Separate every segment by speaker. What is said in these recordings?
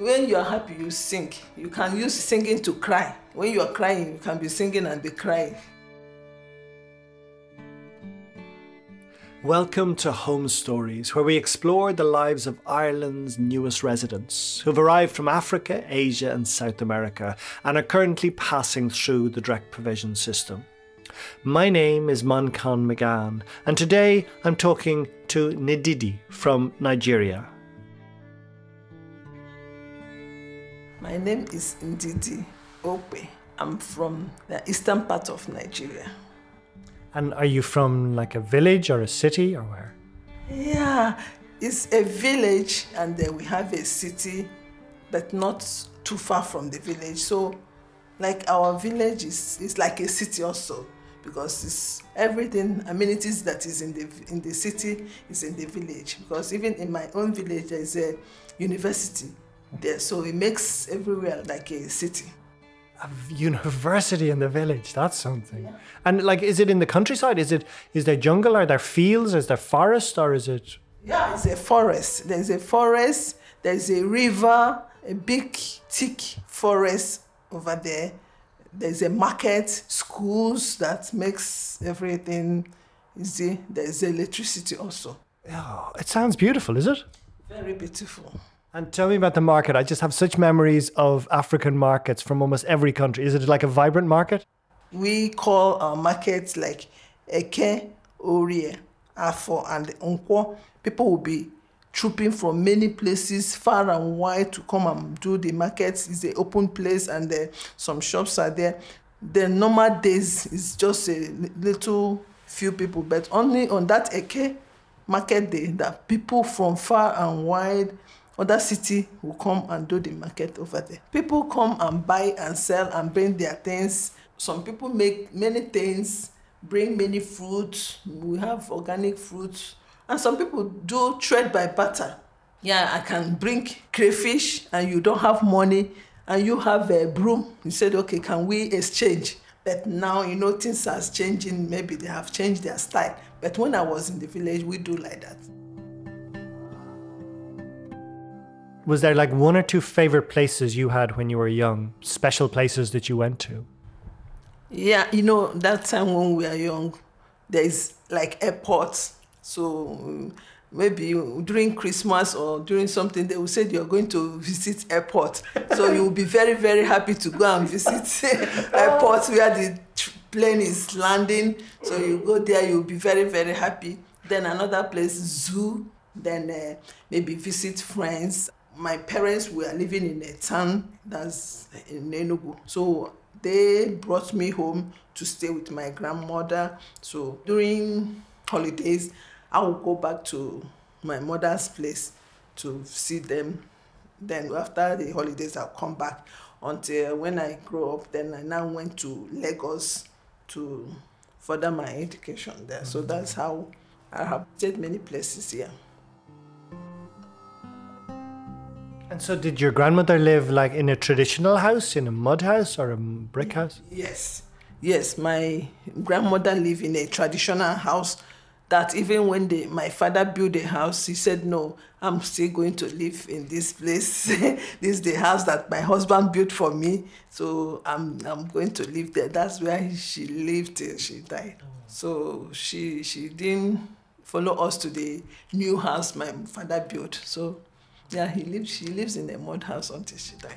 Speaker 1: when you are happy, you sing. You can use singing to cry. When you are crying, you can be singing and be crying.
Speaker 2: Welcome to Home Stories, where we explore the lives of Ireland's newest residents who've arrived from Africa, Asia, and South America and are currently passing through the direct provision system. My name is Manchán Magan, and today I'm talking to Ndidi from Nigeria.
Speaker 1: My name is Ndidi Ope. I'm from the eastern part of Nigeria.
Speaker 2: And are you from like a village or a city or where?
Speaker 1: Yeah, it's a village and then we have a city, but not too far from the village. So, like our village is, is like a city also because it's everything amenities that is in the in the city is in the village because even in my own village there is a university so it makes everywhere like a city
Speaker 2: a university in the village. That's something. Yeah. And like, is it in the countryside? Is it is there jungle? Are there fields? Is there forest? Or is it?
Speaker 1: Yeah, it's a forest. There's a forest. There's a river. A big thick forest over there. There's a market, schools that makes everything easy. There's electricity also.
Speaker 2: Yeah, it sounds beautiful, is it?
Speaker 1: Very beautiful.
Speaker 2: And tell me about the market. I just have such memories of African markets from almost every country. Is it like a vibrant market?
Speaker 1: We call our markets like Eke, Orie, Afo, and Nkwo. People will be trooping from many places far and wide to come and do the markets. It's an open place and uh, some shops are there. The normal days is just a little few people, but only on that Eke market day that people from far and wide other city will come and do the market over there. People come and buy and sell and bring their things. Some people make many things, bring many fruits. We have organic fruits. And some people do trade by barter. Yeah, I can bring crayfish and you don't have money and you have a broom. You said, okay, can we exchange? But now, you know, things are changing. Maybe they have changed their style. But when I was in the village, we do like that.
Speaker 2: Was there like one or two favorite places you had when you were young? Special places that you went to?
Speaker 1: Yeah, you know, that time when we were young, there's like airports. So maybe during Christmas or during something, they will say you're going to visit airport. so you will be very, very happy to go and visit airports where the plane is landing. So you go there, you'll be very, very happy. Then another place, zoo. Then uh, maybe visit friends my parents were living in a town that's in Enugu. So they brought me home to stay with my grandmother. So during holidays, I would go back to my mother's place to see them. Then after the holidays, I'll come back until when I grow up. Then I now went to Lagos to further my education there. Mm-hmm. So that's how I have stayed many places here.
Speaker 2: And so, did your grandmother live like in a traditional house, in a mud house or a brick house?
Speaker 1: Yes, yes. My grandmother lived in a traditional house. That even when the, my father built a house, he said, "No, I'm still going to live in this place. this is the house that my husband built for me, so I'm I'm going to live there." That's where she lived till she died. So she she didn't follow us to the new house my father built. So yeah, he lives, she lives in a mud house until she died.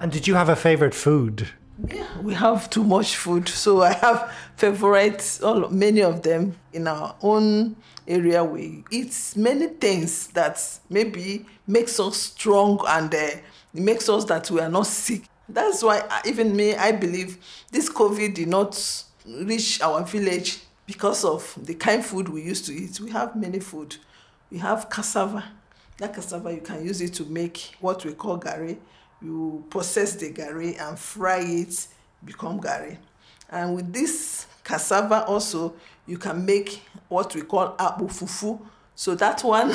Speaker 2: And did you have a favorite food?
Speaker 1: Yeah, we have too much food. So I have favorites, all many of them in our own area. We eat many things that maybe makes us strong and uh, it makes us that we are not sick. That's why uh, even me, I believe this COVID did not reach our village because of the kind food we used to eat. We have many food. We have cassava. That cassava, you can use it to make what we call gari. You process the gari and fry it, become gari. And with this cassava also, you can make what we call abu fufu. So that one,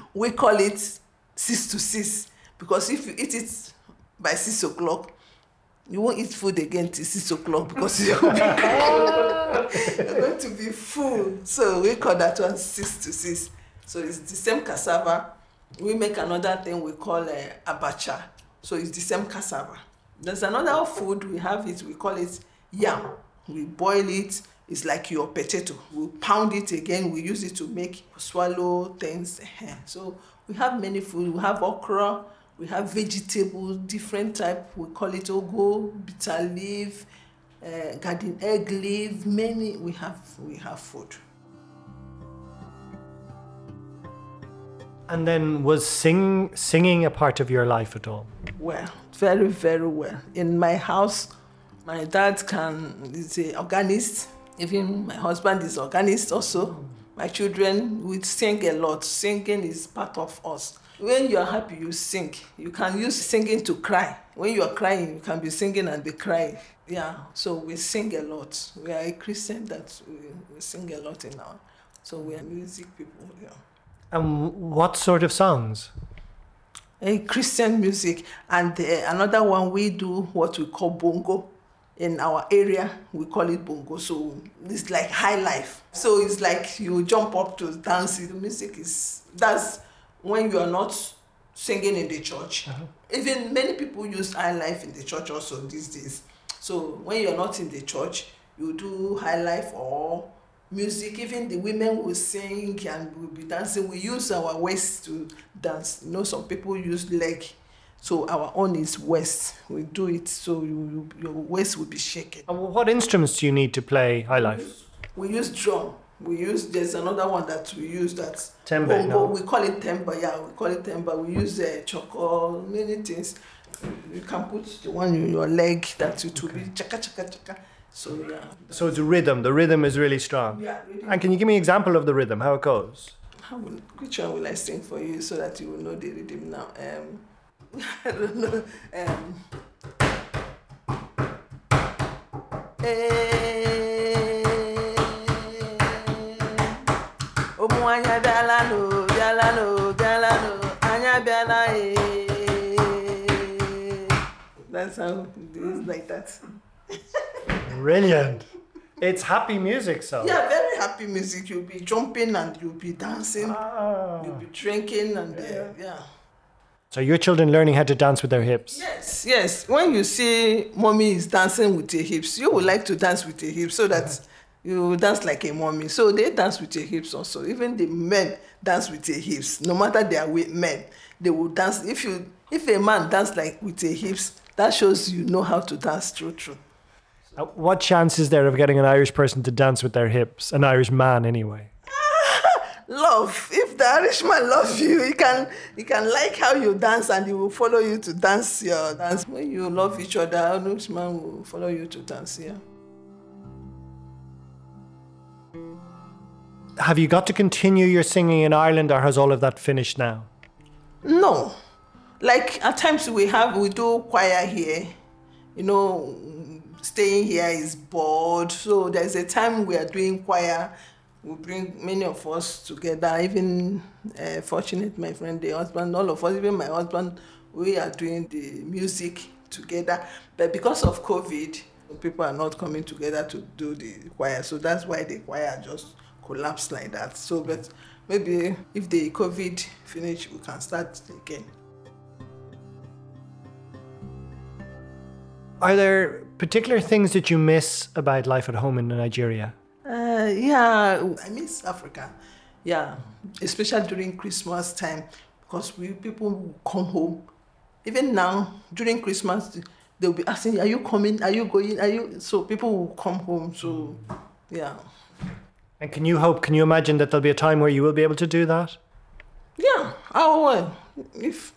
Speaker 1: we call it six to six. Because if you eat it by six o'clock, you won't eat food again till six o'clock because you're, you're going to be full. So we call that one six to six. So it's the same cassava. We make another thing we call uh, abacha. So it's the same cassava. There's another food we have it, we call it yam. We boil it, it's like your potato. We pound it again, we use it to make swallow things. So we have many food. We have okra, we have vegetables, different type. We call it ogo, bitter leaf, uh, garden egg leaf. Many we have. We have food.
Speaker 2: And then was sing singing a part of your life at all?
Speaker 1: Well, very very well. In my house, my dad can is a organist. Even my husband is organist also. My children we sing a lot. Singing is part of us. When you are happy, you sing. You can use singing to cry. When you are crying, you can be singing and be crying. Yeah, so we sing a lot. We are a Christian that we, we sing a lot in our. So we are music people. Yeah.
Speaker 2: And what sort of songs?
Speaker 1: A Christian music, and uh, another one we do what we call bongo. In our area, we call it bongo. So it's like high life. So it's like you jump up to dance. The music is that's when you are not singing in the church. Uh-huh. Even many people use high life in the church also these days. So when you're not in the church, you do high life or music. Even the women will sing and will be dancing. We use our waist to dance. You know, some people use leg. So our own is waist. We do it so you, your waist will be shaking.
Speaker 2: And what instruments do you need to play high life?
Speaker 1: We use drum. We use there's another one that we use that's
Speaker 2: temba.
Speaker 1: Oh, no? We call it temba. Yeah, we call it temba. We use uh, choco, many things. You can put the one in your leg that it will okay. be chaka chaka chaka. So yeah.
Speaker 2: So it's a rhythm. The rhythm is really strong.
Speaker 1: Yeah. Really.
Speaker 2: And can you give me an example of the rhythm? How it goes?
Speaker 1: How will, which one will I sing for you so that you will know the rhythm now? Um, I don't know. Um, hey, ụmụ anya bịala no bịala no bịala no anya bịala That's how it is like that.
Speaker 2: Brilliant. It's happy music, so.
Speaker 1: Yeah, very happy music. You'll be jumping and you'll be dancing. Ah. You'll be drinking and yeah. Uh, yeah.
Speaker 2: So your children learning how to dance with their hips.
Speaker 1: Yes, yes. When you see mommy is dancing with her hips, you would like to dance with her hips so that you dance like a mommy. So they dance with their hips also. Even the men dance with their hips. No matter they are men, they will dance. If you if a man dance like with their hips, that shows you know how to dance true true.
Speaker 2: Uh, what chance is there of getting an Irish person to dance with their hips? An Irish man, anyway.
Speaker 1: love. If the Irishman love you, he can he can like how you dance and he will follow you to dance your dance. When you love each other, Irishman will follow you to dance. Yeah.
Speaker 2: Have you got to continue your singing in Ireland, or has all of that finished now?
Speaker 1: No, like at times we have we do choir here. You know, staying here is bored. So there's a time we are doing choir. We bring many of us together. Even uh, fortunate, my friend, the husband, all of us, even my husband, we are doing the music together. But because of COVID, people are not coming together to do the choir. So that's why the choir just collapsed like that. So, but maybe if the COVID finish, we can start again.
Speaker 2: Are there particular things that you miss about life at home in Nigeria?
Speaker 1: Uh, yeah, I miss Africa. Yeah, especially during Christmas time because we people come home. Even now, during Christmas, they'll be asking, "Are you coming? Are you going? Are you?" So people will come home. So, yeah.
Speaker 2: And can you hope? Can you imagine that there'll be a time where you will be able to do that?
Speaker 1: Yeah, I will. If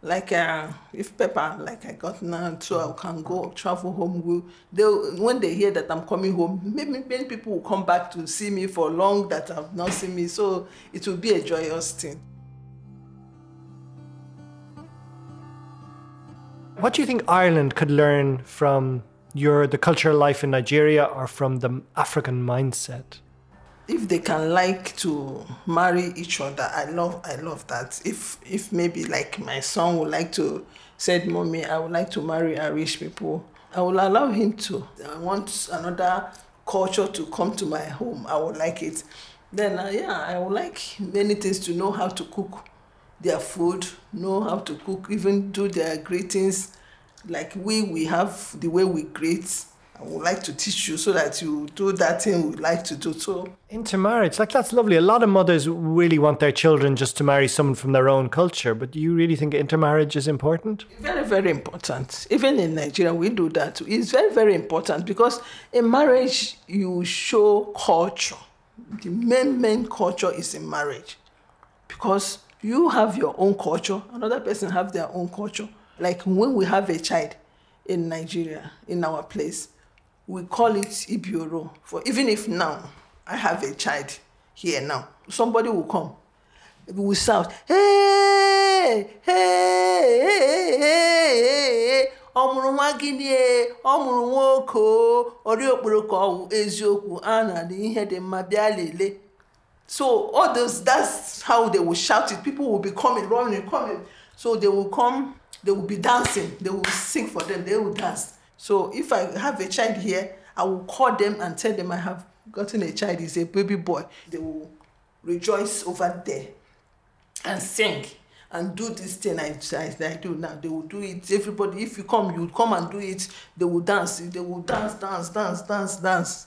Speaker 1: like uh, if Pepper, like I got now, so I can go travel home. Will they when they hear that I'm coming home, maybe many people will come back to see me for long that have not seen me. So it will be a joyous thing.
Speaker 2: What do you think Ireland could learn from your the cultural life in Nigeria or from the African mindset?
Speaker 1: If they can like to marry each other i love i love that if if maybe like my son would like to said mommy i would like to marry irish people i will allow him to i want another culture to come to my home i would like it Then, uh, yeah, I would like many things to know how to cook their food, know how to cook, even do their greetings. Like we, we have the way we greet. I would like to teach you so that you do that thing we like to do. So
Speaker 2: Intermarriage, like that's lovely. A lot of mothers really want their children just to marry someone from their own culture, but do you really think intermarriage is important?
Speaker 1: very, very important. Even in Nigeria, we do that. It's very, very important because in marriage, you show culture. The main, main culture is in marriage because you have your own culture, another person have their own culture. Like when we have a child in Nigeria, in our place, we call it Ibioro. For even if now I have a child here now, somebody will come. We will shout hey hey hey hey hey. Ọ mụrụ nwa gịnị e? Ọ mụrụ nwoke ori okporoko ọwụ eziokwu. A na-adị ihe dị mma bịa lelee. So all those that's how they will shout it. People will be coming running coming. So they will come they will be dancing. They will sing for them. They will dance so if i have a child here i will call them and tell them i have gotten a child he's a baby boy they will rejoice over there and sing and do this thing I, I, I do now. They will do it. Everybody, if you come, you come and do it. They will dance. They will dance, dance, dance, dance, dance.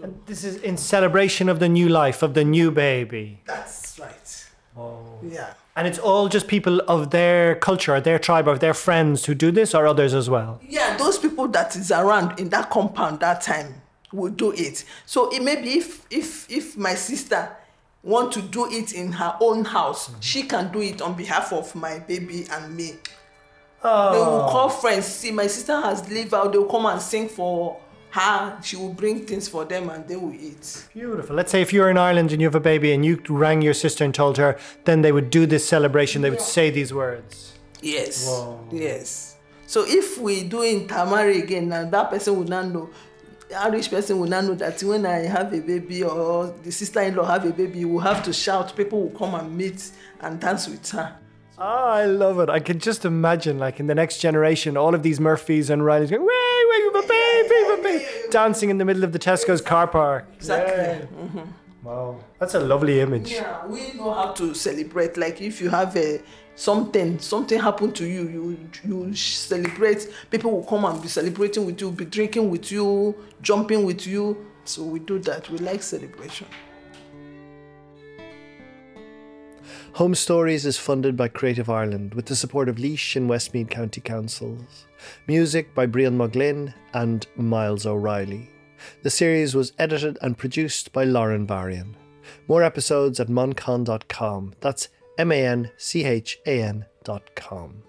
Speaker 2: And this is in celebration of the new life, of the new baby.
Speaker 1: That's right. Oh. Yeah.
Speaker 2: And it's all just people of their culture, their tribe, or their friends who do this, or others as well?
Speaker 1: Yeah, those people that is around in that compound that time will do it. So it may be if if if my sister want to do it in her own house, mm-hmm. she can do it on behalf of my baby and me. They will oh. call friends. See, my sister has leave out. They will come and sing for her. She will bring things for them and they will eat.
Speaker 2: Beautiful. Let's say if you're in Ireland and you have a baby and you rang your sister and told her, then they would do this celebration, they would say these words.
Speaker 1: Yes.
Speaker 2: Wow.
Speaker 1: Yes. So if we do intermarry again, now that person would not know. The Irish person will not know that when I have a baby or the sister-in-law have a baby, we will have to shout. People will come and meet and dance with her.
Speaker 2: Ah, I love it. I can just imagine, like in the next generation, all of these Murphys and Rileys going, "Way, way, you have a baby, you have a baby," dancing in the middle of the Tesco's car park.
Speaker 1: Exactly. Mm-hmm.
Speaker 2: Wow, that's a lovely image.
Speaker 1: Yeah, we know how to celebrate. Like if you have a something, something happened to you, you you celebrate. People will come and be celebrating with you, be drinking with you, jumping with you. So we do that. We like celebration.
Speaker 2: Home Stories is funded by Creative Ireland with the support of Laois and Westmeath County Councils. Music by Brian Muglin and Miles O'Reilly. The series was edited and produced by Lauren Varian. More episodes at manchan.com. That's M A N C H A N dot com.